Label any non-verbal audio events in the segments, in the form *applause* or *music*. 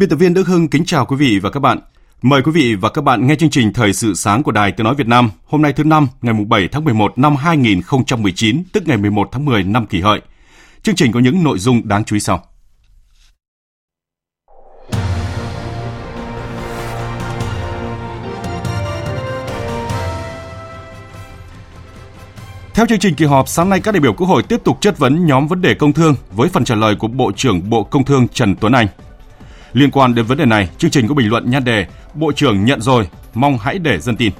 Biên tập viên Đức Hưng kính chào quý vị và các bạn. Mời quý vị và các bạn nghe chương trình Thời sự sáng của Đài Tiếng Nói Việt Nam hôm nay thứ năm ngày 7 tháng 11 năm 2019, tức ngày 11 tháng 10 năm kỷ hợi. Chương trình có những nội dung đáng chú ý sau. Theo chương trình kỳ họp, sáng nay các đại biểu Quốc hội tiếp tục chất vấn nhóm vấn đề công thương với phần trả lời của Bộ trưởng Bộ Công Thương Trần Tuấn Anh. Liên quan đến vấn đề này, chương trình có bình luận nhan đề Bộ trưởng nhận rồi, mong hãy để dân tin.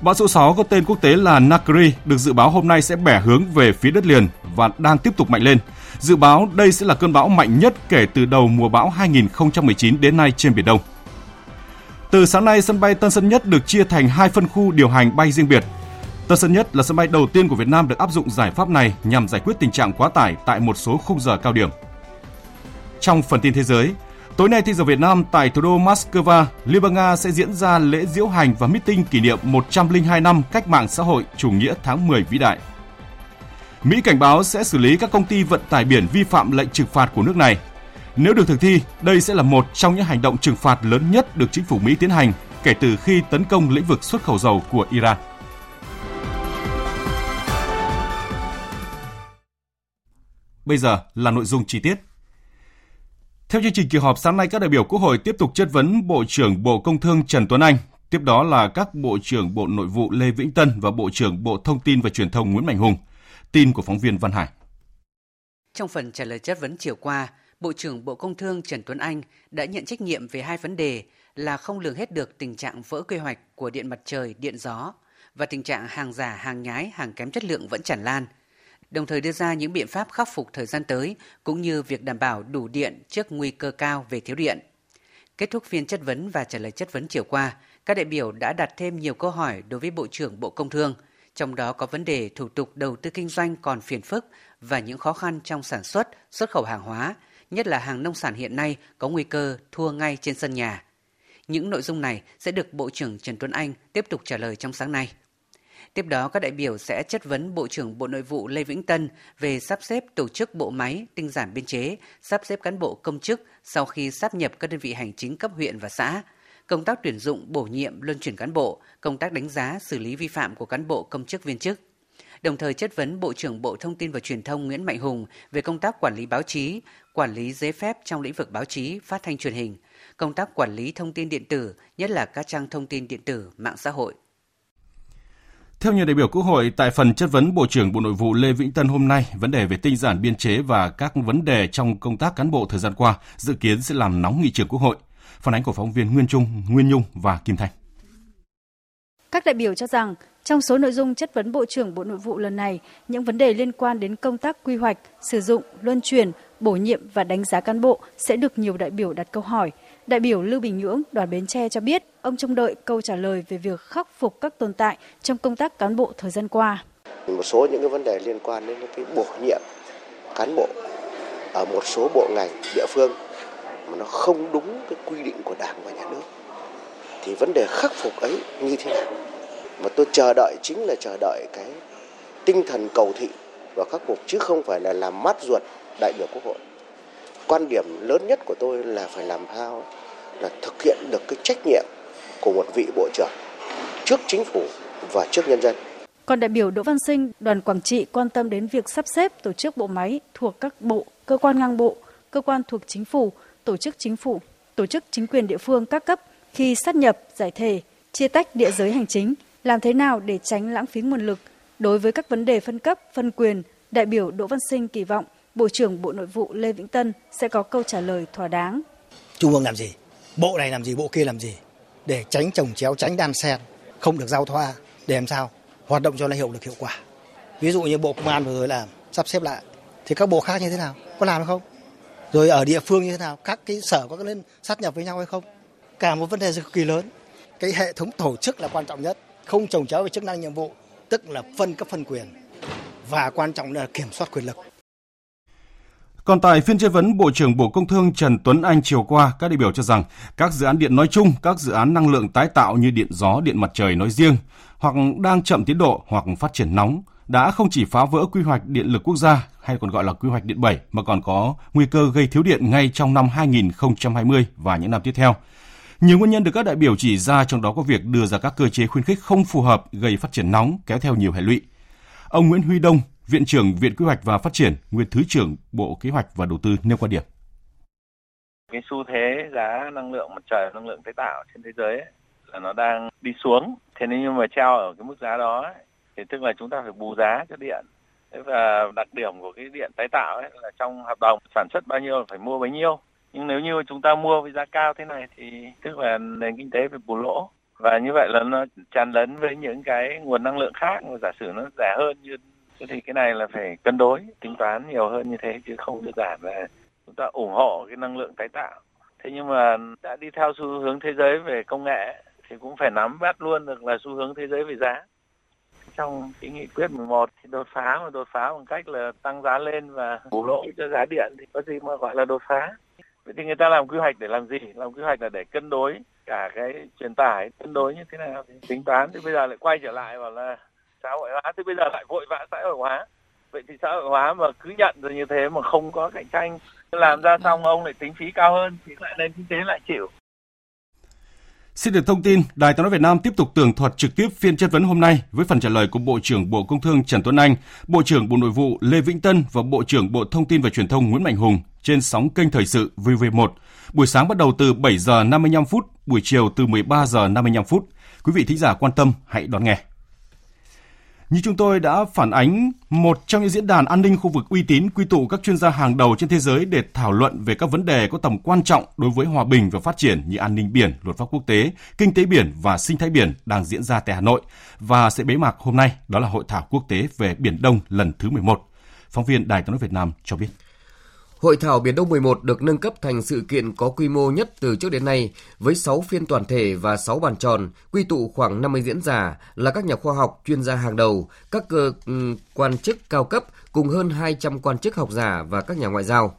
Bão số 6 có tên quốc tế là Nakri được dự báo hôm nay sẽ bẻ hướng về phía đất liền và đang tiếp tục mạnh lên. Dự báo đây sẽ là cơn bão mạnh nhất kể từ đầu mùa bão 2019 đến nay trên Biển Đông. Từ sáng nay, sân bay Tân Sơn Nhất được chia thành hai phân khu điều hành bay riêng biệt. Tân Sơn Nhất là sân bay đầu tiên của Việt Nam được áp dụng giải pháp này nhằm giải quyết tình trạng quá tải tại một số khung giờ cao điểm. Trong phần tin thế giới, tối nay theo giờ Việt Nam tại thủ đô Moscow, Liên bang Nga sẽ diễn ra lễ diễu hành và meeting kỷ niệm 102 năm cách mạng xã hội chủ nghĩa tháng 10 vĩ đại. Mỹ cảnh báo sẽ xử lý các công ty vận tải biển vi phạm lệnh trừng phạt của nước này. Nếu được thực thi, đây sẽ là một trong những hành động trừng phạt lớn nhất được chính phủ Mỹ tiến hành kể từ khi tấn công lĩnh vực xuất khẩu dầu của Iran. Bây giờ là nội dung chi tiết. Theo chương trình kỳ họp sáng nay, các đại biểu Quốc hội tiếp tục chất vấn Bộ trưởng Bộ Công Thương Trần Tuấn Anh. Tiếp đó là các Bộ trưởng Bộ Nội vụ Lê Vĩnh Tân và Bộ trưởng Bộ Thông tin và Truyền thông Nguyễn Mạnh Hùng. Tin của phóng viên Văn Hải. Trong phần trả lời chất vấn chiều qua, Bộ trưởng Bộ Công Thương Trần Tuấn Anh đã nhận trách nhiệm về hai vấn đề là không lường hết được tình trạng vỡ quy hoạch của điện mặt trời, điện gió và tình trạng hàng giả, hàng nhái, hàng kém chất lượng vẫn tràn lan – đồng thời đưa ra những biện pháp khắc phục thời gian tới cũng như việc đảm bảo đủ điện trước nguy cơ cao về thiếu điện. Kết thúc phiên chất vấn và trả lời chất vấn chiều qua, các đại biểu đã đặt thêm nhiều câu hỏi đối với Bộ trưởng Bộ Công Thương, trong đó có vấn đề thủ tục đầu tư kinh doanh còn phiền phức và những khó khăn trong sản xuất, xuất khẩu hàng hóa, nhất là hàng nông sản hiện nay có nguy cơ thua ngay trên sân nhà. Những nội dung này sẽ được Bộ trưởng Trần Tuấn Anh tiếp tục trả lời trong sáng nay. Tiếp đó, các đại biểu sẽ chất vấn Bộ trưởng Bộ Nội vụ Lê Vĩnh Tân về sắp xếp tổ chức bộ máy, tinh giản biên chế, sắp xếp cán bộ công chức sau khi sắp nhập các đơn vị hành chính cấp huyện và xã, công tác tuyển dụng, bổ nhiệm, luân chuyển cán bộ, công tác đánh giá, xử lý vi phạm của cán bộ công chức viên chức. Đồng thời chất vấn Bộ trưởng Bộ Thông tin và Truyền thông Nguyễn Mạnh Hùng về công tác quản lý báo chí, quản lý giấy phép trong lĩnh vực báo chí, phát thanh truyền hình, công tác quản lý thông tin điện tử, nhất là các trang thông tin điện tử, mạng xã hội. Theo nhiều đại biểu Quốc hội, tại phần chất vấn Bộ trưởng Bộ Nội vụ Lê Vĩnh Tân hôm nay, vấn đề về tinh giản biên chế và các vấn đề trong công tác cán bộ thời gian qua dự kiến sẽ làm nóng nghị trường Quốc hội. Phản ánh của phóng viên Nguyên Trung, Nguyên Nhung và Kim Thanh. Các đại biểu cho rằng, trong số nội dung chất vấn Bộ trưởng Bộ Nội vụ lần này, những vấn đề liên quan đến công tác quy hoạch, sử dụng, luân chuyển, bổ nhiệm và đánh giá cán bộ sẽ được nhiều đại biểu đặt câu hỏi – Đại biểu Lưu Bình Nhưỡng, đoàn Bến Tre cho biết, ông trông đợi câu trả lời về việc khắc phục các tồn tại trong công tác cán bộ thời gian qua. Một số những cái vấn đề liên quan đến cái bổ nhiệm cán bộ ở một số bộ ngành địa phương mà nó không đúng cái quy định của Đảng và Nhà nước thì vấn đề khắc phục ấy như thế nào? Mà tôi chờ đợi chính là chờ đợi cái tinh thần cầu thị và khắc phục chứ không phải là làm mát ruột đại biểu Quốc hội quan điểm lớn nhất của tôi là phải làm sao là thực hiện được cái trách nhiệm của một vị bộ trưởng trước chính phủ và trước nhân dân. Còn đại biểu Đỗ Văn Sinh, đoàn Quảng Trị quan tâm đến việc sắp xếp tổ chức bộ máy thuộc các bộ, cơ quan ngang bộ, cơ quan thuộc chính phủ, tổ chức chính phủ, tổ chức chính quyền địa phương các cấp khi sát nhập, giải thể, chia tách địa giới hành chính, làm thế nào để tránh lãng phí nguồn lực đối với các vấn đề phân cấp, phân quyền, đại biểu Đỗ Văn Sinh kỳ vọng Bộ trưởng Bộ Nội vụ Lê Vĩnh Tân sẽ có câu trả lời thỏa đáng. Trung ương làm gì? Bộ này làm gì? Bộ kia làm gì? Để tránh trồng chéo, tránh đan xen, không được giao thoa, để làm sao hoạt động cho nó hiệu lực hiệu quả. Ví dụ như Bộ Công an vừa rồi làm, sắp xếp lại, thì các bộ khác như thế nào? Có làm hay không? Rồi ở địa phương như thế nào? Các cái sở có nên sát nhập với nhau hay không? Cả một vấn đề cực kỳ lớn. Cái hệ thống tổ chức là quan trọng nhất, không trồng chéo về chức năng nhiệm vụ, tức là phân cấp phân quyền và quan trọng là kiểm soát quyền lực. Còn tại phiên chất vấn, Bộ trưởng Bộ Công Thương Trần Tuấn Anh chiều qua, các đại biểu cho rằng các dự án điện nói chung, các dự án năng lượng tái tạo như điện gió, điện mặt trời nói riêng, hoặc đang chậm tiến độ hoặc phát triển nóng, đã không chỉ phá vỡ quy hoạch điện lực quốc gia hay còn gọi là quy hoạch điện 7 mà còn có nguy cơ gây thiếu điện ngay trong năm 2020 và những năm tiếp theo. Nhiều nguyên nhân được các đại biểu chỉ ra trong đó có việc đưa ra các cơ chế khuyến khích không phù hợp gây phát triển nóng kéo theo nhiều hệ lụy. Ông Nguyễn Huy Đông, Viện trưởng Viện Quy hoạch và Phát triển, nguyên Thứ trưởng Bộ Kế hoạch và Đầu tư nêu quan điểm. Cái xu thế giá năng lượng mặt trời, năng lượng tái tạo trên thế giới ấy, là nó đang đi xuống. Thế nên nhưng mà treo ở cái mức giá đó ấy, thì tức là chúng ta phải bù giá cho điện. Thế và đặc điểm của cái điện tái tạo ấy là trong hợp đồng sản xuất bao nhiêu phải mua bấy nhiêu. Nhưng nếu như chúng ta mua với giá cao thế này thì tức là nền kinh tế phải bù lỗ. Và như vậy là nó tràn lấn với những cái nguồn năng lượng khác mà giả sử nó rẻ hơn như thế thì cái này là phải cân đối, tính toán nhiều hơn như thế chứ không đơn giản là chúng ta ủng hộ cái năng lượng tái tạo. Thế nhưng mà đã đi theo xu hướng thế giới về công nghệ thì cũng phải nắm bắt luôn được là xu hướng thế giới về giá. Trong cái nghị quyết 11 thì đột phá mà đột phá bằng cách là tăng giá lên và bù lỗ cho giá điện thì có gì mà gọi là đột phá. Vậy thì người ta làm quy hoạch để làm gì? Làm quy hoạch là để cân đối cả cái truyền tải, cân đối như thế nào thì tính toán. Thì bây giờ lại quay trở lại bảo là xã hội hóa thì bây giờ lại vội vã xã hội hóa vậy thì xã hội hóa mà cứ nhận rồi như thế mà không có cạnh tranh làm ra xong ông lại tính phí cao hơn thì lại nền kinh tế lại chịu Xin được thông tin, Đài Tiếng nói Việt Nam tiếp tục tường thuật trực tiếp phiên chất vấn hôm nay với phần trả lời của Bộ trưởng Bộ Công Thương Trần Tuấn Anh, Bộ trưởng Bộ Nội vụ Lê Vĩnh Tân và Bộ trưởng Bộ Thông tin và Truyền thông Nguyễn Mạnh Hùng trên sóng kênh thời sự VV1. Buổi sáng bắt đầu từ 7 giờ 55 phút, buổi chiều từ 13 giờ 55 phút. Quý vị thính giả quan tâm hãy đón nghe. Như chúng tôi đã phản ánh, một trong những diễn đàn an ninh khu vực uy tín quy tụ các chuyên gia hàng đầu trên thế giới để thảo luận về các vấn đề có tầm quan trọng đối với hòa bình và phát triển như an ninh biển, luật pháp quốc tế, kinh tế biển và sinh thái biển đang diễn ra tại Hà Nội và sẽ bế mạc hôm nay, đó là Hội thảo quốc tế về Biển Đông lần thứ 11. Phóng viên Đài tiếng nói Việt Nam cho biết. Hội thảo Biển Đông 11 được nâng cấp thành sự kiện có quy mô nhất từ trước đến nay với 6 phiên toàn thể và 6 bàn tròn, quy tụ khoảng 50 diễn giả là các nhà khoa học, chuyên gia hàng đầu, các cơ ừ, quan chức cao cấp cùng hơn 200 quan chức học giả và các nhà ngoại giao.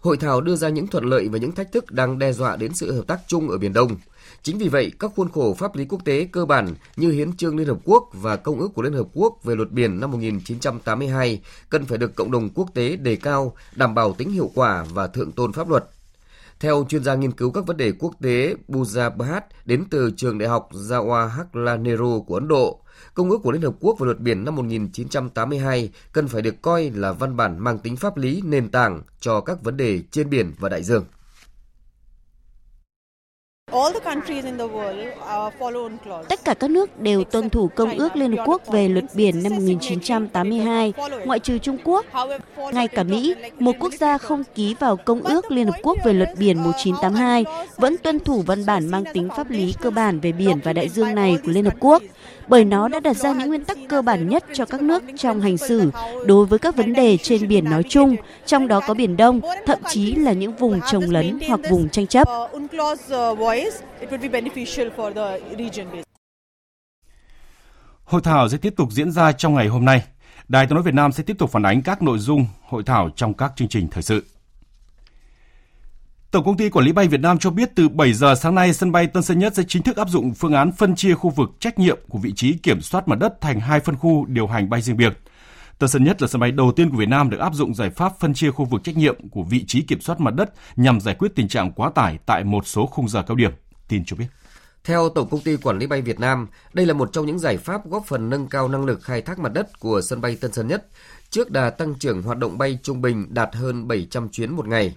Hội thảo đưa ra những thuận lợi và những thách thức đang đe dọa đến sự hợp tác chung ở Biển Đông – Chính vì vậy, các khuôn khổ pháp lý quốc tế cơ bản như Hiến trương Liên Hợp Quốc và Công ước của Liên Hợp Quốc về luật biển năm 1982 cần phải được cộng đồng quốc tế đề cao, đảm bảo tính hiệu quả và thượng tôn pháp luật. Theo chuyên gia nghiên cứu các vấn đề quốc tế Buja Bhatt đến từ trường đại học Jawaharlal Nehru của Ấn Độ, Công ước của Liên Hợp Quốc về luật biển năm 1982 cần phải được coi là văn bản mang tính pháp lý nền tảng cho các vấn đề trên biển và đại dương. Tất cả các nước đều tuân thủ Công ước Liên Hợp Quốc về luật biển năm 1982, ngoại trừ Trung Quốc. Ngay cả Mỹ, một quốc gia không ký vào Công ước Liên Hợp Quốc về luật biển 1982, vẫn tuân thủ văn bản mang tính pháp lý cơ bản về biển và đại dương này của Liên Hợp Quốc bởi nó đã đặt ra những nguyên tắc cơ bản nhất cho các nước trong hành xử đối với các vấn đề trên biển nói chung, trong đó có Biển Đông, thậm chí là những vùng trồng lấn hoặc vùng tranh chấp. Hội thảo sẽ tiếp tục diễn ra trong ngày hôm nay. Đài Tiếng nói Việt Nam sẽ tiếp tục phản ánh các nội dung hội thảo trong các chương trình thời sự. Tổng công ty Quản lý bay Việt Nam cho biết từ 7 giờ sáng nay, sân bay Tân Sơn Nhất sẽ chính thức áp dụng phương án phân chia khu vực trách nhiệm của vị trí kiểm soát mặt đất thành hai phân khu điều hành bay riêng biệt. Tân Sơn Nhất là sân bay đầu tiên của Việt Nam được áp dụng giải pháp phân chia khu vực trách nhiệm của vị trí kiểm soát mặt đất nhằm giải quyết tình trạng quá tải tại một số khung giờ cao điểm. Tin cho biết. Theo Tổng công ty Quản lý bay Việt Nam, đây là một trong những giải pháp góp phần nâng cao năng lực khai thác mặt đất của sân bay Tân Sơn Nhất, trước đà tăng trưởng hoạt động bay trung bình đạt hơn 700 chuyến một ngày.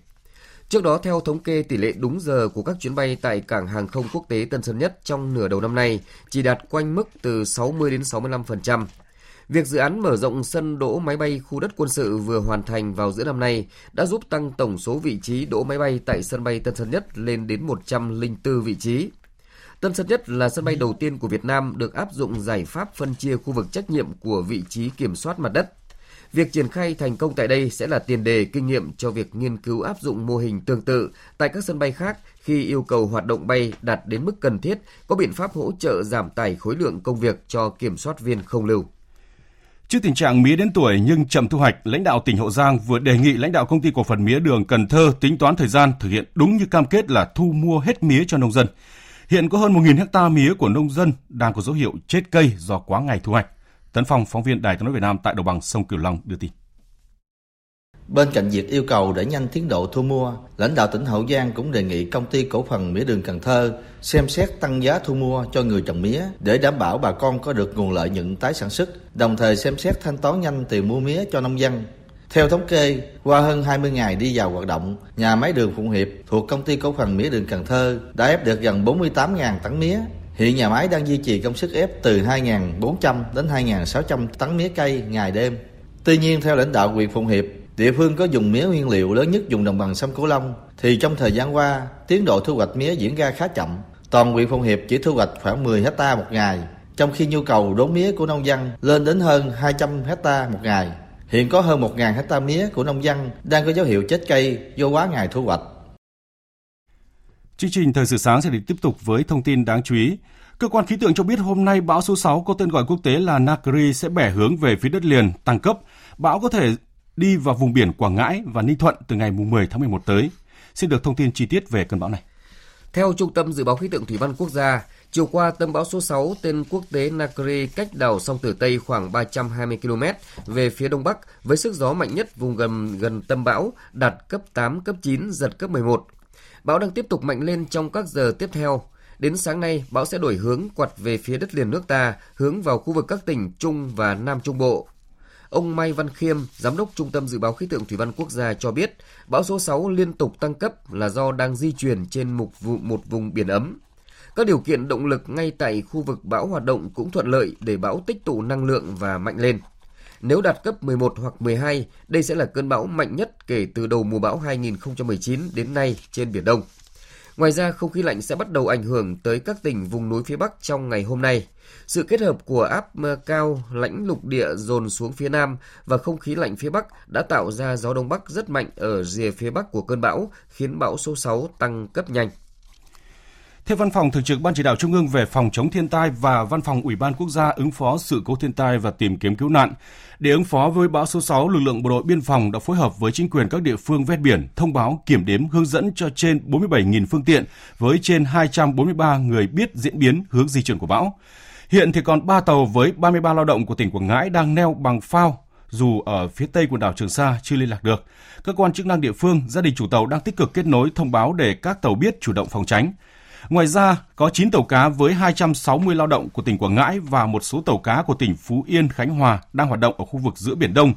Trước đó, theo thống kê tỷ lệ đúng giờ của các chuyến bay tại cảng hàng không quốc tế Tân Sơn Nhất trong nửa đầu năm nay chỉ đạt quanh mức từ 60 đến 65%. Việc dự án mở rộng sân đỗ máy bay khu đất quân sự vừa hoàn thành vào giữa năm nay đã giúp tăng tổng số vị trí đỗ máy bay tại sân bay Tân Sơn Nhất lên đến 104 vị trí. Tân Sơn Nhất là sân bay đầu tiên của Việt Nam được áp dụng giải pháp phân chia khu vực trách nhiệm của vị trí kiểm soát mặt đất. Việc triển khai thành công tại đây sẽ là tiền đề kinh nghiệm cho việc nghiên cứu áp dụng mô hình tương tự tại các sân bay khác khi yêu cầu hoạt động bay đạt đến mức cần thiết, có biện pháp hỗ trợ giảm tải khối lượng công việc cho kiểm soát viên không lưu. Trước tình trạng mía đến tuổi nhưng chậm thu hoạch, lãnh đạo tỉnh Hậu Giang vừa đề nghị lãnh đạo công ty cổ phần mía đường Cần Thơ tính toán thời gian thực hiện đúng như cam kết là thu mua hết mía cho nông dân. Hiện có hơn 1.000 hecta mía của nông dân đang có dấu hiệu chết cây do quá ngày thu hoạch. Tấn Phong, phóng viên Đài tiếng nói Việt Nam tại đồng bằng sông Cửu Long đưa tin. Bên cạnh việc yêu cầu để nhanh tiến độ thu mua, lãnh đạo tỉnh Hậu Giang cũng đề nghị công ty cổ phần mía đường Cần Thơ xem xét tăng giá thu mua cho người trồng mía để đảm bảo bà con có được nguồn lợi nhuận tái sản xuất, đồng thời xem xét thanh toán nhanh tiền mua mía cho nông dân. Theo thống kê, qua hơn 20 ngày đi vào hoạt động, nhà máy đường Phụng Hiệp thuộc công ty cổ phần mía đường Cần Thơ đã ép được gần 48.000 tấn mía. Hiện nhà máy đang duy trì công suất ép từ 2.400 đến 2.600 tấn mía cây ngày đêm. Tuy nhiên, theo lãnh đạo huyện Phụng Hiệp, địa phương có dùng mía nguyên liệu lớn nhất vùng đồng bằng sông Cửu Long, thì trong thời gian qua, tiến độ thu hoạch mía diễn ra khá chậm. Toàn huyện Phụng Hiệp chỉ thu hoạch khoảng 10 hecta một ngày, trong khi nhu cầu đốn mía của nông dân lên đến hơn 200 hecta một ngày. Hiện có hơn 1.000 hecta mía của nông dân đang có dấu hiệu chết cây do quá ngày thu hoạch. Chương trình Thời sự sáng sẽ được tiếp tục với thông tin đáng chú ý. Cơ quan khí tượng cho biết hôm nay bão số 6 có tên gọi quốc tế là Nakri sẽ bẻ hướng về phía đất liền, tăng cấp. Bão có thể đi vào vùng biển Quảng Ngãi và Ninh Thuận từ ngày 10 tháng 11 tới. Xin được thông tin chi tiết về cơn bão này. Theo Trung tâm Dự báo Khí tượng Thủy văn Quốc gia, chiều qua tâm bão số 6 tên quốc tế Nakri cách đảo sông Tử Tây khoảng 320 km về phía đông bắc với sức gió mạnh nhất vùng gần gần tâm bão đạt cấp 8, cấp 9, giật cấp 11. Bão đang tiếp tục mạnh lên trong các giờ tiếp theo. Đến sáng nay, bão sẽ đổi hướng quặt về phía đất liền nước ta, hướng vào khu vực các tỉnh Trung và Nam Trung Bộ. Ông Mai Văn Khiêm, Giám đốc Trung tâm Dự báo Khí tượng Thủy văn Quốc gia cho biết, bão số 6 liên tục tăng cấp là do đang di chuyển trên một, một vùng biển ấm. Các điều kiện động lực ngay tại khu vực bão hoạt động cũng thuận lợi để bão tích tụ năng lượng và mạnh lên. Nếu đạt cấp 11 hoặc 12, đây sẽ là cơn bão mạnh nhất kể từ đầu mùa bão 2019 đến nay trên Biển Đông. Ngoài ra, không khí lạnh sẽ bắt đầu ảnh hưởng tới các tỉnh vùng núi phía Bắc trong ngày hôm nay. Sự kết hợp của áp cao lãnh lục địa dồn xuống phía Nam và không khí lạnh phía Bắc đã tạo ra gió Đông Bắc rất mạnh ở rìa phía Bắc của cơn bão, khiến bão số 6 tăng cấp nhanh. Theo Văn phòng Thường trực Ban Chỉ đạo Trung ương về phòng chống thiên tai và Văn phòng Ủy ban Quốc gia ứng phó sự cố thiên tai và tìm kiếm cứu nạn, để ứng phó với bão số 6, lực lượng bộ đội biên phòng đã phối hợp với chính quyền các địa phương ven biển thông báo kiểm đếm hướng dẫn cho trên 47.000 phương tiện với trên 243 người biết diễn biến hướng di chuyển của bão. Hiện thì còn 3 tàu với 33 lao động của tỉnh Quảng Ngãi đang neo bằng phao dù ở phía tây quần đảo Trường Sa chưa liên lạc được. Cơ quan chức năng địa phương, gia đình chủ tàu đang tích cực kết nối thông báo để các tàu biết chủ động phòng tránh. Ngoài ra, có 9 tàu cá với 260 lao động của tỉnh Quảng Ngãi và một số tàu cá của tỉnh Phú Yên, Khánh Hòa đang hoạt động ở khu vực giữa Biển Đông,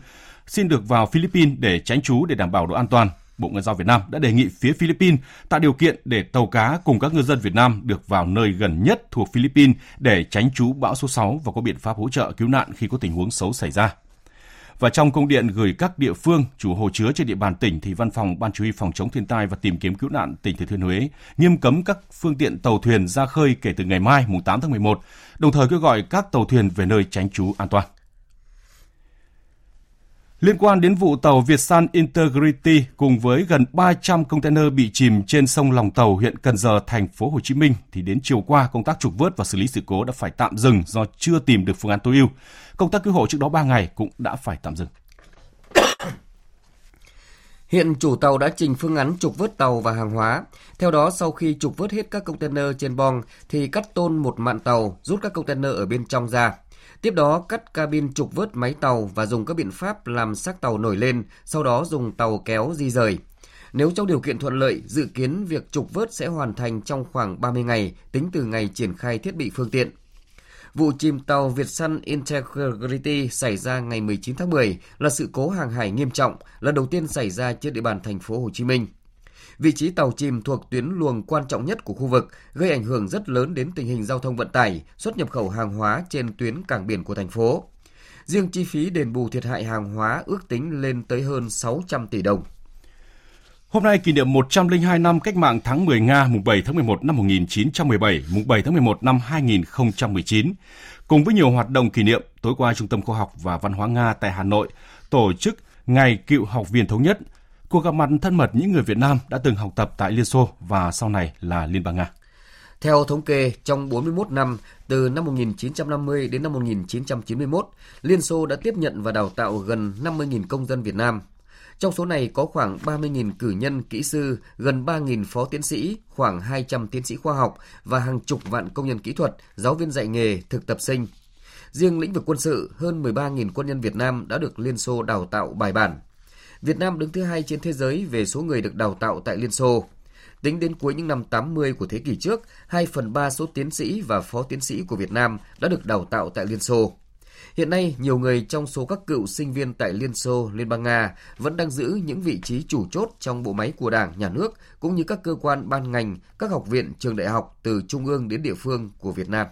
xin được vào Philippines để tránh trú để đảm bảo độ an toàn. Bộ Ngoại giao Việt Nam đã đề nghị phía Philippines tạo điều kiện để tàu cá cùng các ngư dân Việt Nam được vào nơi gần nhất thuộc Philippines để tránh trú bão số 6 và có biện pháp hỗ trợ cứu nạn khi có tình huống xấu xảy ra. Và trong công điện gửi các địa phương chủ hồ chứa trên địa bàn tỉnh thì Văn phòng Ban Chỉ huy phòng chống thiên tai và tìm kiếm cứu nạn tỉnh Thừa Thiên Huế nghiêm cấm các phương tiện tàu thuyền ra khơi kể từ ngày mai mùng 8 tháng 11, đồng thời kêu gọi các tàu thuyền về nơi tránh trú an toàn. Liên quan đến vụ tàu Vietsan Integrity cùng với gần 300 container bị chìm trên sông Lòng Tàu, huyện Cần Giờ, thành phố Hồ Chí Minh thì đến chiều qua công tác trục vớt và xử lý sự cố đã phải tạm dừng do chưa tìm được phương án tối ưu. Công tác cứu hộ trước đó 3 ngày cũng đã phải tạm dừng. *coughs* Hiện chủ tàu đã trình phương án trục vớt tàu và hàng hóa. Theo đó, sau khi trục vớt hết các container trên bong thì cắt tôn một mạn tàu, rút các container ở bên trong ra. Tiếp đó cắt cabin trục vớt máy tàu và dùng các biện pháp làm xác tàu nổi lên, sau đó dùng tàu kéo di rời. Nếu trong điều kiện thuận lợi, dự kiến việc trục vớt sẽ hoàn thành trong khoảng 30 ngày, tính từ ngày triển khai thiết bị phương tiện. Vụ chìm tàu Việt Sun Integrity xảy ra ngày 19 tháng 10 là sự cố hàng hải nghiêm trọng, lần đầu tiên xảy ra trên địa bàn thành phố Hồ Chí Minh. Vị trí tàu chìm thuộc tuyến luồng quan trọng nhất của khu vực, gây ảnh hưởng rất lớn đến tình hình giao thông vận tải, xuất nhập khẩu hàng hóa trên tuyến cảng biển của thành phố. Riêng chi phí đền bù thiệt hại hàng hóa ước tính lên tới hơn 600 tỷ đồng. Hôm nay kỷ niệm 102 năm cách mạng tháng 10 Nga mùng 7 tháng 11 năm 1917, mùng 7 tháng 11 năm 2019. Cùng với nhiều hoạt động kỷ niệm, tối qua Trung tâm Khoa học và Văn hóa Nga tại Hà Nội tổ chức Ngày Cựu học viên thống nhất, cuộc gặp mặt thân mật những người Việt Nam đã từng học tập tại Liên Xô và sau này là Liên bang Nga. Theo thống kê, trong 41 năm, từ năm 1950 đến năm 1991, Liên Xô đã tiếp nhận và đào tạo gần 50.000 công dân Việt Nam. Trong số này có khoảng 30.000 cử nhân, kỹ sư, gần 3.000 phó tiến sĩ, khoảng 200 tiến sĩ khoa học và hàng chục vạn công nhân kỹ thuật, giáo viên dạy nghề, thực tập sinh. Riêng lĩnh vực quân sự, hơn 13.000 quân nhân Việt Nam đã được Liên Xô đào tạo bài bản. Việt Nam đứng thứ hai trên thế giới về số người được đào tạo tại Liên Xô. Tính đến cuối những năm 80 của thế kỷ trước, 2 phần 3 số tiến sĩ và phó tiến sĩ của Việt Nam đã được đào tạo tại Liên Xô. Hiện nay, nhiều người trong số các cựu sinh viên tại Liên Xô, Liên bang Nga vẫn đang giữ những vị trí chủ chốt trong bộ máy của Đảng, Nhà nước, cũng như các cơ quan ban ngành, các học viện, trường đại học từ trung ương đến địa phương của Việt Nam.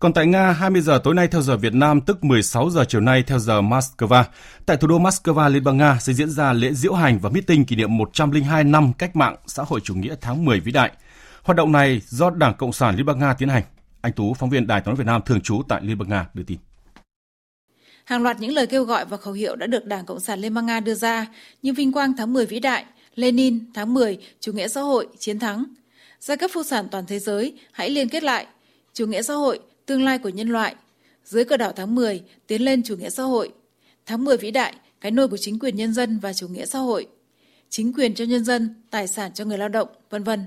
Còn tại Nga, 20 giờ tối nay theo giờ Việt Nam, tức 16 giờ chiều nay theo giờ Moscow, tại thủ đô Moscow, Liên bang Nga sẽ diễn ra lễ diễu hành và meeting kỷ niệm 102 năm cách mạng xã hội chủ nghĩa tháng 10 vĩ đại. Hoạt động này do Đảng Cộng sản Liên bang Nga tiến hành. Anh Tú, phóng viên Đài tiếng Việt Nam thường trú tại Liên bang Nga đưa tin. Hàng loạt những lời kêu gọi và khẩu hiệu đã được Đảng Cộng sản Liên bang Nga đưa ra như vinh quang tháng 10 vĩ đại, Lenin tháng 10, chủ nghĩa xã hội, chiến thắng. Giai cấp phụ sản toàn thế giới hãy liên kết lại, chủ nghĩa xã hội, tương lai của nhân loại. Dưới cờ đỏ tháng 10, tiến lên chủ nghĩa xã hội. Tháng 10 vĩ đại, cái nôi của chính quyền nhân dân và chủ nghĩa xã hội. Chính quyền cho nhân dân, tài sản cho người lao động, vân vân.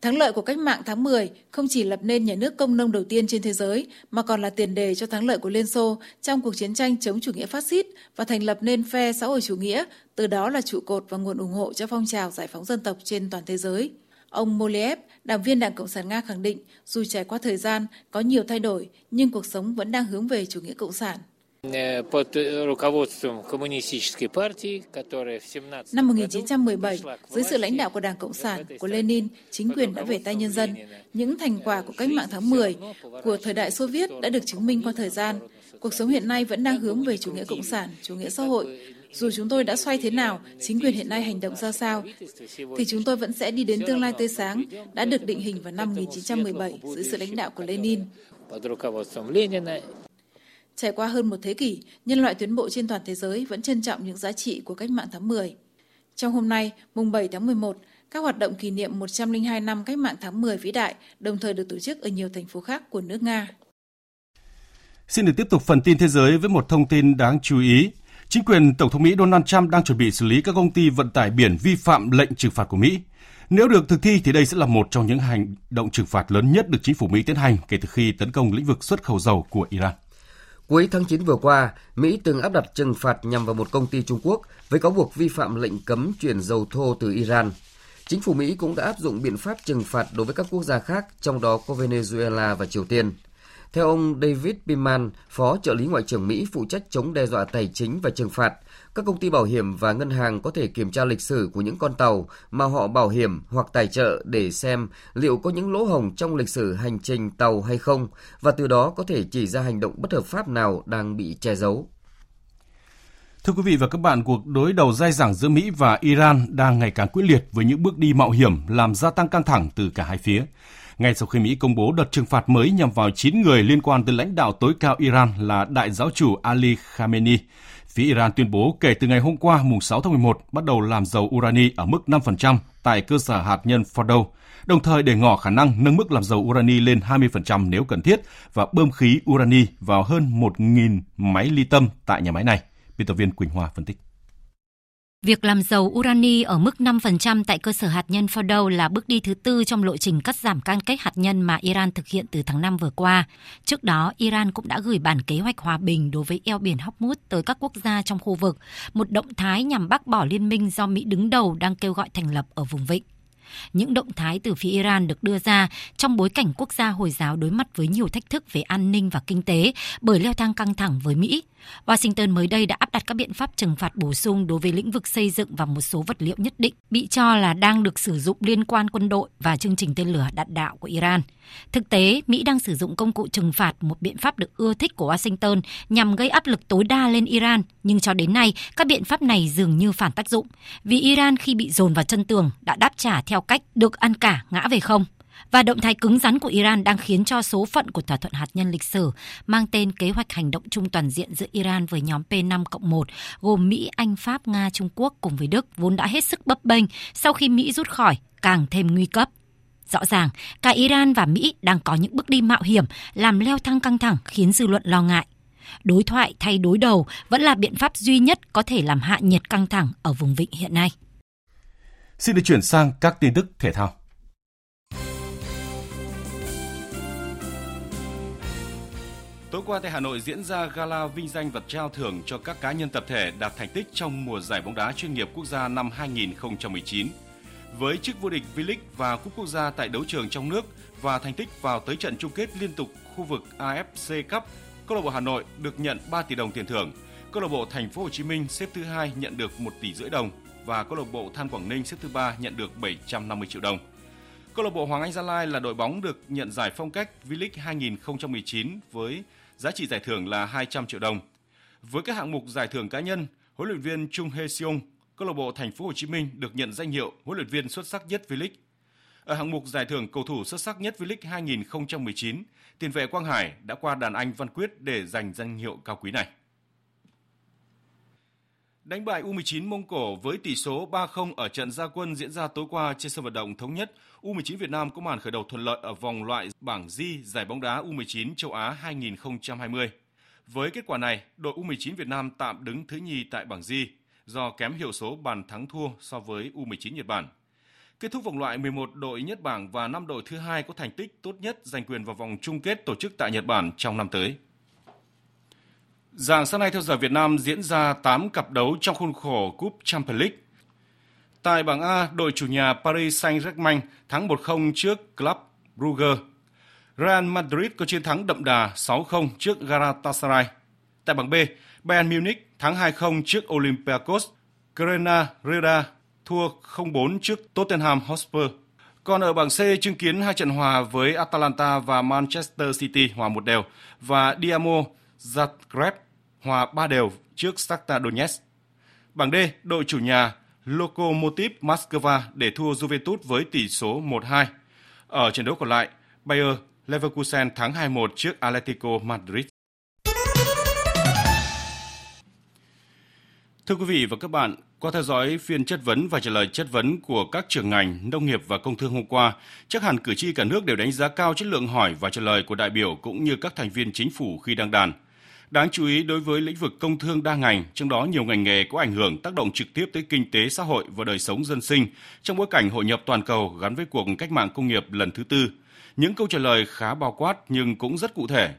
Thắng lợi của cách mạng tháng 10 không chỉ lập nên nhà nước công nông đầu tiên trên thế giới, mà còn là tiền đề cho thắng lợi của Liên Xô trong cuộc chiến tranh chống chủ nghĩa phát xít và thành lập nên phe xã hội chủ nghĩa, từ đó là trụ cột và nguồn ủng hộ cho phong trào giải phóng dân tộc trên toàn thế giới. Ông Moliev, đảng viên Đảng Cộng sản Nga khẳng định, dù trải qua thời gian, có nhiều thay đổi, nhưng cuộc sống vẫn đang hướng về chủ nghĩa cộng sản. Năm 1917, dưới sự lãnh đạo của Đảng Cộng sản, của Lenin, chính quyền đã về tay nhân dân. Những thành quả của cách mạng tháng 10 của thời đại Xô Viết đã được chứng minh qua thời gian. Cuộc sống hiện nay vẫn đang hướng về chủ nghĩa cộng sản, chủ nghĩa xã hội. Dù chúng tôi đã xoay thế nào, chính quyền hiện nay hành động ra sao, thì chúng tôi vẫn sẽ đi đến tương lai tươi sáng đã được định hình vào năm 1917 dưới sự lãnh đạo của Lenin. Trải qua hơn một thế kỷ, nhân loại tiến bộ trên toàn thế giới vẫn trân trọng những giá trị của cách mạng tháng 10. Trong hôm nay, mùng 7 tháng 11, các hoạt động kỷ niệm 102 năm cách mạng tháng 10 vĩ đại đồng thời được tổ chức ở nhiều thành phố khác của nước Nga. Xin được tiếp tục phần tin thế giới với một thông tin đáng chú ý. Chính quyền Tổng thống Mỹ Donald Trump đang chuẩn bị xử lý các công ty vận tải biển vi phạm lệnh trừng phạt của Mỹ. Nếu được thực thi thì đây sẽ là một trong những hành động trừng phạt lớn nhất được chính phủ Mỹ tiến hành kể từ khi tấn công lĩnh vực xuất khẩu dầu của Iran. Cuối tháng 9 vừa qua, Mỹ từng áp đặt trừng phạt nhằm vào một công ty Trung Quốc với cáo buộc vi phạm lệnh cấm chuyển dầu thô từ Iran. Chính phủ Mỹ cũng đã áp dụng biện pháp trừng phạt đối với các quốc gia khác, trong đó có Venezuela và Triều Tiên. Theo ông David Piman, Phó trợ lý Ngoại trưởng Mỹ phụ trách chống đe dọa tài chính và trừng phạt, các công ty bảo hiểm và ngân hàng có thể kiểm tra lịch sử của những con tàu mà họ bảo hiểm hoặc tài trợ để xem liệu có những lỗ hổng trong lịch sử hành trình tàu hay không và từ đó có thể chỉ ra hành động bất hợp pháp nào đang bị che giấu. Thưa quý vị và các bạn, cuộc đối đầu dai dẳng giữa Mỹ và Iran đang ngày càng quyết liệt với những bước đi mạo hiểm làm gia tăng căng thẳng từ cả hai phía. Ngay sau khi Mỹ công bố đợt trừng phạt mới nhằm vào 9 người liên quan tới lãnh đạo tối cao Iran là đại giáo chủ Ali Khamenei, phía Iran tuyên bố kể từ ngày hôm qua mùng 6 tháng 11 bắt đầu làm dầu urani ở mức 5% tại cơ sở hạt nhân Fordow, đồng thời để ngỏ khả năng nâng mức làm dầu urani lên 20% nếu cần thiết và bơm khí urani vào hơn 1.000 máy ly tâm tại nhà máy này. Biên tập viên Quỳnh Hoa phân tích. Việc làm dầu urani ở mức 5% tại cơ sở hạt nhân Fordow là bước đi thứ tư trong lộ trình cắt giảm cam kết hạt nhân mà Iran thực hiện từ tháng 5 vừa qua. Trước đó, Iran cũng đã gửi bản kế hoạch hòa bình đối với eo biển Hormuz tới các quốc gia trong khu vực, một động thái nhằm bác bỏ liên minh do Mỹ đứng đầu đang kêu gọi thành lập ở vùng vịnh. Những động thái từ phía Iran được đưa ra trong bối cảnh quốc gia Hồi giáo đối mặt với nhiều thách thức về an ninh và kinh tế bởi leo thang căng thẳng với Mỹ. Washington mới đây đã áp đặt các biện pháp trừng phạt bổ sung đối với lĩnh vực xây dựng và một số vật liệu nhất định bị cho là đang được sử dụng liên quan quân đội và chương trình tên lửa đạn đạo của Iran – Thực tế, Mỹ đang sử dụng công cụ trừng phạt, một biện pháp được ưa thích của Washington nhằm gây áp lực tối đa lên Iran, nhưng cho đến nay, các biện pháp này dường như phản tác dụng, vì Iran khi bị dồn vào chân tường đã đáp trả theo cách được ăn cả ngã về không. Và động thái cứng rắn của Iran đang khiến cho số phận của thỏa thuận hạt nhân lịch sử mang tên Kế hoạch hành động chung toàn diện giữa Iran với nhóm P5 cộng 1 gồm Mỹ, Anh, Pháp, Nga, Trung Quốc cùng với Đức vốn đã hết sức bấp bênh sau khi Mỹ rút khỏi càng thêm nguy cấp. Rõ ràng, cả Iran và Mỹ đang có những bước đi mạo hiểm làm leo thang căng thẳng khiến dư luận lo ngại. Đối thoại thay đối đầu vẫn là biện pháp duy nhất có thể làm hạ nhiệt căng thẳng ở vùng vịnh hiện nay. Xin được chuyển sang các tin tức thể thao. Tối qua tại Hà Nội diễn ra gala vinh danh và trao thưởng cho các cá nhân tập thể đạt thành tích trong mùa giải bóng đá chuyên nghiệp quốc gia năm 2019. Với chức vô địch V-League và cúp quốc gia tại đấu trường trong nước và thành tích vào tới trận chung kết liên tục khu vực AFC Cup, câu lạc bộ Hà Nội được nhận 3 tỷ đồng tiền thưởng. Câu lạc bộ Thành phố Hồ Chí Minh xếp thứ hai nhận được 1 tỷ rưỡi đồng và câu lạc bộ Than Quảng Ninh xếp thứ ba nhận được 750 triệu đồng. Câu lạc bộ Hoàng Anh Gia Lai là đội bóng được nhận giải phong cách V-League 2019 với giá trị giải thưởng là 200 triệu đồng. Với các hạng mục giải thưởng cá nhân, huấn luyện viên Chung Hae Seong, câu lạc bộ Thành phố Hồ Chí Minh được nhận danh hiệu huấn luyện viên xuất sắc nhất V-League. Ở hạng mục giải thưởng cầu thủ xuất sắc nhất V-League 2019, tiền vệ Quang Hải đã qua đàn anh Văn Quyết để giành danh hiệu cao quý này. Đánh bại U19 Mông Cổ với tỷ số 3-0 ở trận gia quân diễn ra tối qua trên sân vận động Thống Nhất, U19 Việt Nam có màn khởi đầu thuận lợi ở vòng loại bảng G giải bóng đá U19 châu Á 2020. Với kết quả này, đội U19 Việt Nam tạm đứng thứ nhì tại bảng G do kém hiệu số bàn thắng thua so với U19 Nhật Bản. Kết thúc vòng loại 11 đội nhất bảng và 5 đội thứ hai có thành tích tốt nhất giành quyền vào vòng chung kết tổ chức tại Nhật Bản trong năm tới. Dạng sáng nay theo giờ Việt Nam diễn ra 8 cặp đấu trong khuôn khổ Cúp Champions League. Tại bảng A, đội chủ nhà Paris Saint-Germain thắng 1-0 trước Club Brugge. Real Madrid có chiến thắng đậm đà 6-0 trước Galatasaray. Tại bảng B, Bayern Munich thắng 2-0 trước Olympiacos. Grena Reda thua 0-4 trước Tottenham Hotspur. Còn ở bảng C chứng kiến hai trận hòa với Atalanta và Manchester City hòa một đều và Dinamo Zagreb hòa ba đều trước Shakhtar Donetsk. Bảng D, đội chủ nhà Lokomotiv Moscow để thua Juventus với tỷ số 1-2. Ở trận đấu còn lại, Bayer Leverkusen thắng 2-1 trước Atletico Madrid. Thưa quý vị và các bạn, qua theo dõi phiên chất vấn và trả lời chất vấn của các trưởng ngành nông nghiệp và công thương hôm qua, chắc hẳn cử tri cả nước đều đánh giá cao chất lượng hỏi và trả lời của đại biểu cũng như các thành viên chính phủ khi đăng đàn. Đáng chú ý đối với lĩnh vực công thương đa ngành, trong đó nhiều ngành nghề có ảnh hưởng tác động trực tiếp tới kinh tế xã hội và đời sống dân sinh trong bối cảnh hội nhập toàn cầu gắn với cuộc cách mạng công nghiệp lần thứ tư. Những câu trả lời khá bao quát nhưng cũng rất cụ thể.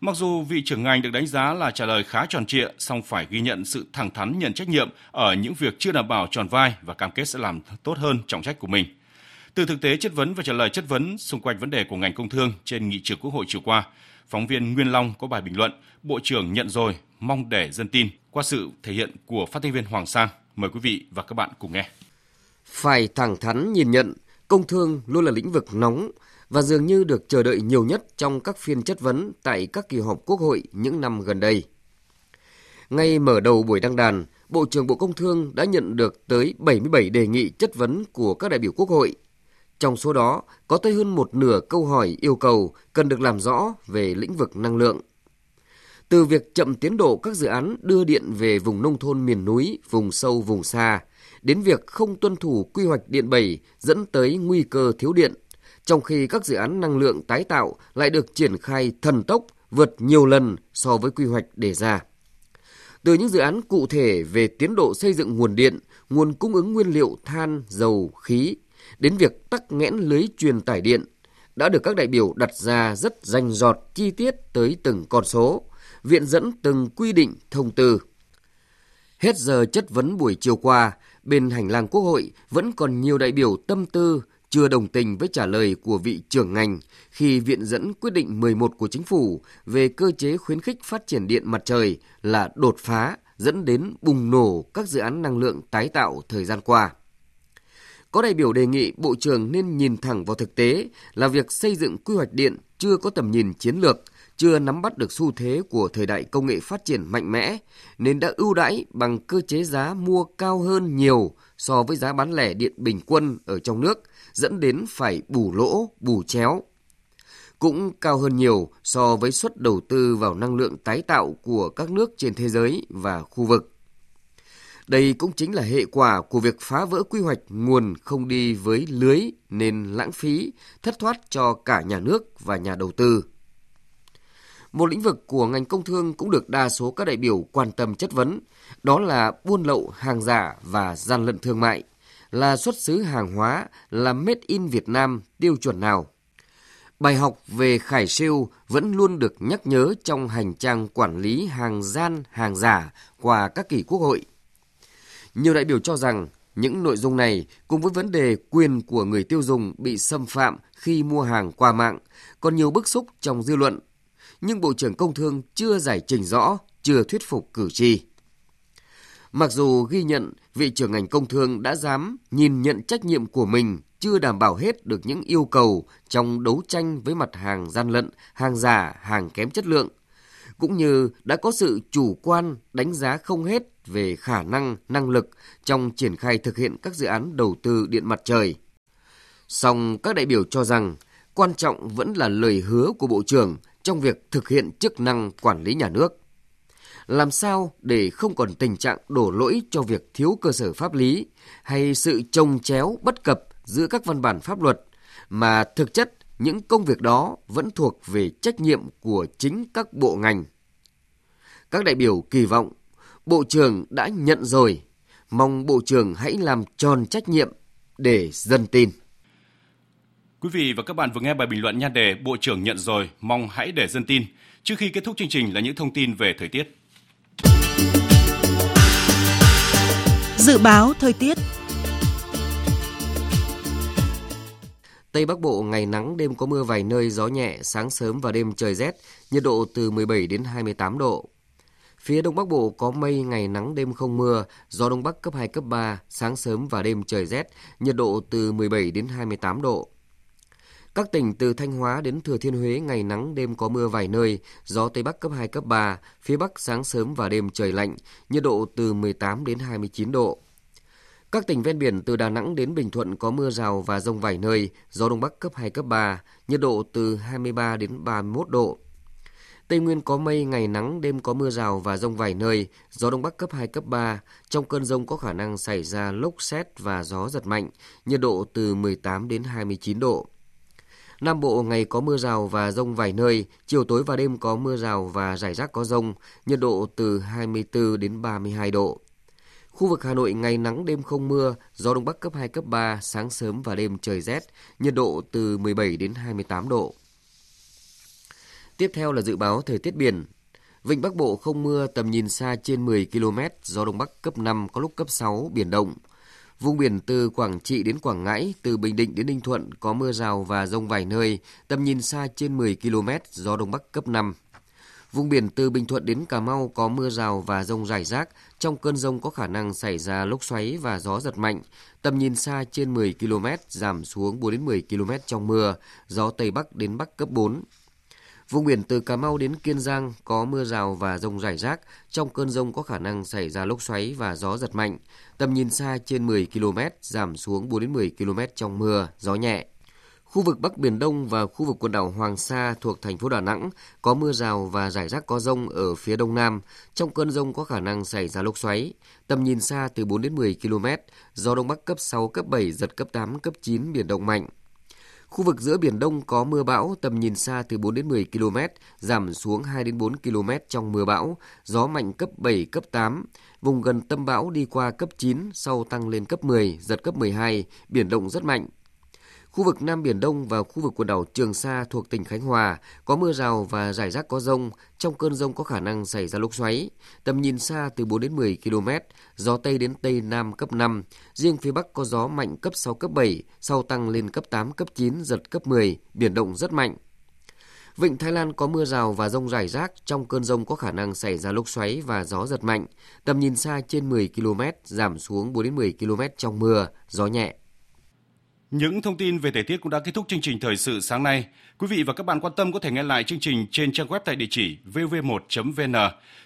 Mặc dù vị trưởng ngành được đánh giá là trả lời khá tròn trịa, song phải ghi nhận sự thẳng thắn nhận trách nhiệm ở những việc chưa đảm bảo tròn vai và cam kết sẽ làm tốt hơn trọng trách của mình. Từ thực tế chất vấn và trả lời chất vấn xung quanh vấn đề của ngành công thương trên nghị trường Quốc hội chiều qua, phóng viên Nguyên Long có bài bình luận Bộ trưởng nhận rồi, mong để dân tin qua sự thể hiện của phát thanh viên Hoàng Sang. Mời quý vị và các bạn cùng nghe. Phải thẳng thắn nhìn nhận, công thương luôn là lĩnh vực nóng và dường như được chờ đợi nhiều nhất trong các phiên chất vấn tại các kỳ họp Quốc hội những năm gần đây. Ngay mở đầu buổi đăng đàn, Bộ trưởng Bộ Công Thương đã nhận được tới 77 đề nghị chất vấn của các đại biểu Quốc hội. Trong số đó, có tới hơn một nửa câu hỏi yêu cầu cần được làm rõ về lĩnh vực năng lượng. Từ việc chậm tiến độ các dự án đưa điện về vùng nông thôn miền núi, vùng sâu, vùng xa, đến việc không tuân thủ quy hoạch điện 7 dẫn tới nguy cơ thiếu điện, trong khi các dự án năng lượng tái tạo lại được triển khai thần tốc vượt nhiều lần so với quy hoạch đề ra. Từ những dự án cụ thể về tiến độ xây dựng nguồn điện, nguồn cung ứng nguyên liệu than, dầu, khí, đến việc tắc nghẽn lưới truyền tải điện, đã được các đại biểu đặt ra rất rành rọt chi tiết tới từng con số, viện dẫn từng quy định thông tư. Hết giờ chất vấn buổi chiều qua, bên hành lang Quốc hội vẫn còn nhiều đại biểu tâm tư chưa đồng tình với trả lời của vị trưởng ngành khi viện dẫn quyết định 11 của chính phủ về cơ chế khuyến khích phát triển điện mặt trời là đột phá dẫn đến bùng nổ các dự án năng lượng tái tạo thời gian qua. Có đại biểu đề nghị Bộ trưởng nên nhìn thẳng vào thực tế là việc xây dựng quy hoạch điện chưa có tầm nhìn chiến lược, chưa nắm bắt được xu thế của thời đại công nghệ phát triển mạnh mẽ, nên đã ưu đãi bằng cơ chế giá mua cao hơn nhiều so với giá bán lẻ điện bình quân ở trong nước, dẫn đến phải bù lỗ, bù chéo. Cũng cao hơn nhiều so với suất đầu tư vào năng lượng tái tạo của các nước trên thế giới và khu vực. Đây cũng chính là hệ quả của việc phá vỡ quy hoạch nguồn không đi với lưới nên lãng phí, thất thoát cho cả nhà nước và nhà đầu tư. Một lĩnh vực của ngành công thương cũng được đa số các đại biểu quan tâm chất vấn, đó là buôn lậu hàng giả và gian lận thương mại, là xuất xứ hàng hóa, là made in Việt Nam tiêu chuẩn nào. Bài học về khải siêu vẫn luôn được nhắc nhớ trong hành trang quản lý hàng gian, hàng giả qua các kỳ quốc hội. Nhiều đại biểu cho rằng những nội dung này cùng với vấn đề quyền của người tiêu dùng bị xâm phạm khi mua hàng qua mạng còn nhiều bức xúc trong dư luận. Nhưng Bộ trưởng Công Thương chưa giải trình rõ, chưa thuyết phục cử tri. Mặc dù ghi nhận vị trưởng ngành công thương đã dám nhìn nhận trách nhiệm của mình chưa đảm bảo hết được những yêu cầu trong đấu tranh với mặt hàng gian lận, hàng giả, hàng kém chất lượng, cũng như đã có sự chủ quan đánh giá không hết về khả năng, năng lực trong triển khai thực hiện các dự án đầu tư điện mặt trời. Song các đại biểu cho rằng quan trọng vẫn là lời hứa của Bộ trưởng trong việc thực hiện chức năng quản lý nhà nước. Làm sao để không còn tình trạng đổ lỗi cho việc thiếu cơ sở pháp lý hay sự trồng chéo bất cập giữa các văn bản pháp luật mà thực chất những công việc đó vẫn thuộc về trách nhiệm của chính các bộ ngành. Các đại biểu kỳ vọng Bộ trưởng đã nhận rồi, mong Bộ trưởng hãy làm tròn trách nhiệm để dân tin. Quý vị và các bạn vừa nghe bài bình luận nhan đề Bộ trưởng nhận rồi, mong hãy để dân tin. Trước khi kết thúc chương trình là những thông tin về thời tiết. Dự báo thời tiết Tây Bắc Bộ ngày nắng, đêm có mưa vài nơi, gió nhẹ, sáng sớm và đêm trời rét, nhiệt độ từ 17 đến 28 độ. Phía Đông Bắc Bộ có mây, ngày nắng, đêm không mưa, gió Đông Bắc cấp 2, cấp 3, sáng sớm và đêm trời rét, nhiệt độ từ 17 đến 28 độ. Các tỉnh từ Thanh Hóa đến Thừa Thiên Huế ngày nắng đêm có mưa vài nơi, gió Tây Bắc cấp 2, cấp 3, phía Bắc sáng sớm và đêm trời lạnh, nhiệt độ từ 18 đến 29 độ. Các tỉnh ven biển từ Đà Nẵng đến Bình Thuận có mưa rào và rông vài nơi, gió Đông Bắc cấp 2, cấp 3, nhiệt độ từ 23 đến 31 độ. Tây Nguyên có mây, ngày nắng, đêm có mưa rào và rông vài nơi, gió Đông Bắc cấp 2, cấp 3. Trong cơn rông có khả năng xảy ra lốc xét và gió giật mạnh, nhiệt độ từ 18 đến 29 độ. Nam Bộ ngày có mưa rào và rông vài nơi, chiều tối và đêm có mưa rào và rải rác có rông, nhiệt độ từ 24 đến 32 độ. Khu vực Hà Nội ngày nắng đêm không mưa, gió đông bắc cấp 2 cấp 3, sáng sớm và đêm trời rét, nhiệt độ từ 17 đến 28 độ. Tiếp theo là dự báo thời tiết biển. Vịnh Bắc Bộ không mưa, tầm nhìn xa trên 10 km, gió đông bắc cấp 5 có lúc cấp 6, biển động. Vùng biển từ Quảng Trị đến Quảng Ngãi, từ Bình Định đến Ninh Thuận có mưa rào và rông vài nơi, tầm nhìn xa trên 10 km, gió đông bắc cấp 5. Vùng biển từ Bình Thuận đến Cà Mau có mưa rào và rông rải rác. Trong cơn rông có khả năng xảy ra lốc xoáy và gió giật mạnh. Tầm nhìn xa trên 10 km, giảm xuống 4 đến 10 km trong mưa. Gió Tây Bắc đến Bắc cấp 4. Vùng biển từ Cà Mau đến Kiên Giang có mưa rào và rông rải rác. Trong cơn rông có khả năng xảy ra lốc xoáy và gió giật mạnh. Tầm nhìn xa trên 10 km, giảm xuống 4 đến 10 km trong mưa, gió nhẹ. Khu vực Bắc Biển Đông và khu vực quần đảo Hoàng Sa thuộc thành phố Đà Nẵng có mưa rào và rải rác có rông ở phía đông nam. Trong cơn rông có khả năng xảy ra lốc xoáy. Tầm nhìn xa từ 4 đến 10 km, gió đông bắc cấp 6, cấp 7, giật cấp 8, cấp 9, biển động mạnh. Khu vực giữa Biển Đông có mưa bão, tầm nhìn xa từ 4 đến 10 km, giảm xuống 2 đến 4 km trong mưa bão, gió mạnh cấp 7, cấp 8. Vùng gần tâm bão đi qua cấp 9, sau tăng lên cấp 10, giật cấp 12, biển động rất mạnh. Khu vực Nam Biển Đông và khu vực quần đảo Trường Sa thuộc tỉnh Khánh Hòa có mưa rào và rải rác có rông. Trong cơn rông có khả năng xảy ra lốc xoáy. Tầm nhìn xa từ 4 đến 10 km, gió Tây đến Tây Nam cấp 5. Riêng phía Bắc có gió mạnh cấp 6, cấp 7, sau tăng lên cấp 8, cấp 9, giật cấp 10, biển động rất mạnh. Vịnh Thái Lan có mưa rào và rông rải rác, trong cơn rông có khả năng xảy ra lốc xoáy và gió giật mạnh. Tầm nhìn xa trên 10 km, giảm xuống 4 đến 10 km trong mưa, gió nhẹ. Những thông tin về thời tiết cũng đã kết thúc chương trình thời sự sáng nay. Quý vị và các bạn quan tâm có thể nghe lại chương trình trên trang web tại địa chỉ vv1.vn.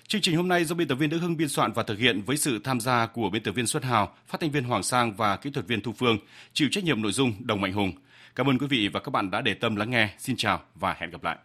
Chương trình hôm nay do biên tập viên Đức Hưng biên soạn và thực hiện với sự tham gia của biên tập viên Xuất Hào, phát thanh viên Hoàng Sang và kỹ thuật viên Thu Phương, chịu trách nhiệm nội dung Đồng Mạnh Hùng. Cảm ơn quý vị và các bạn đã để tâm lắng nghe. Xin chào và hẹn gặp lại.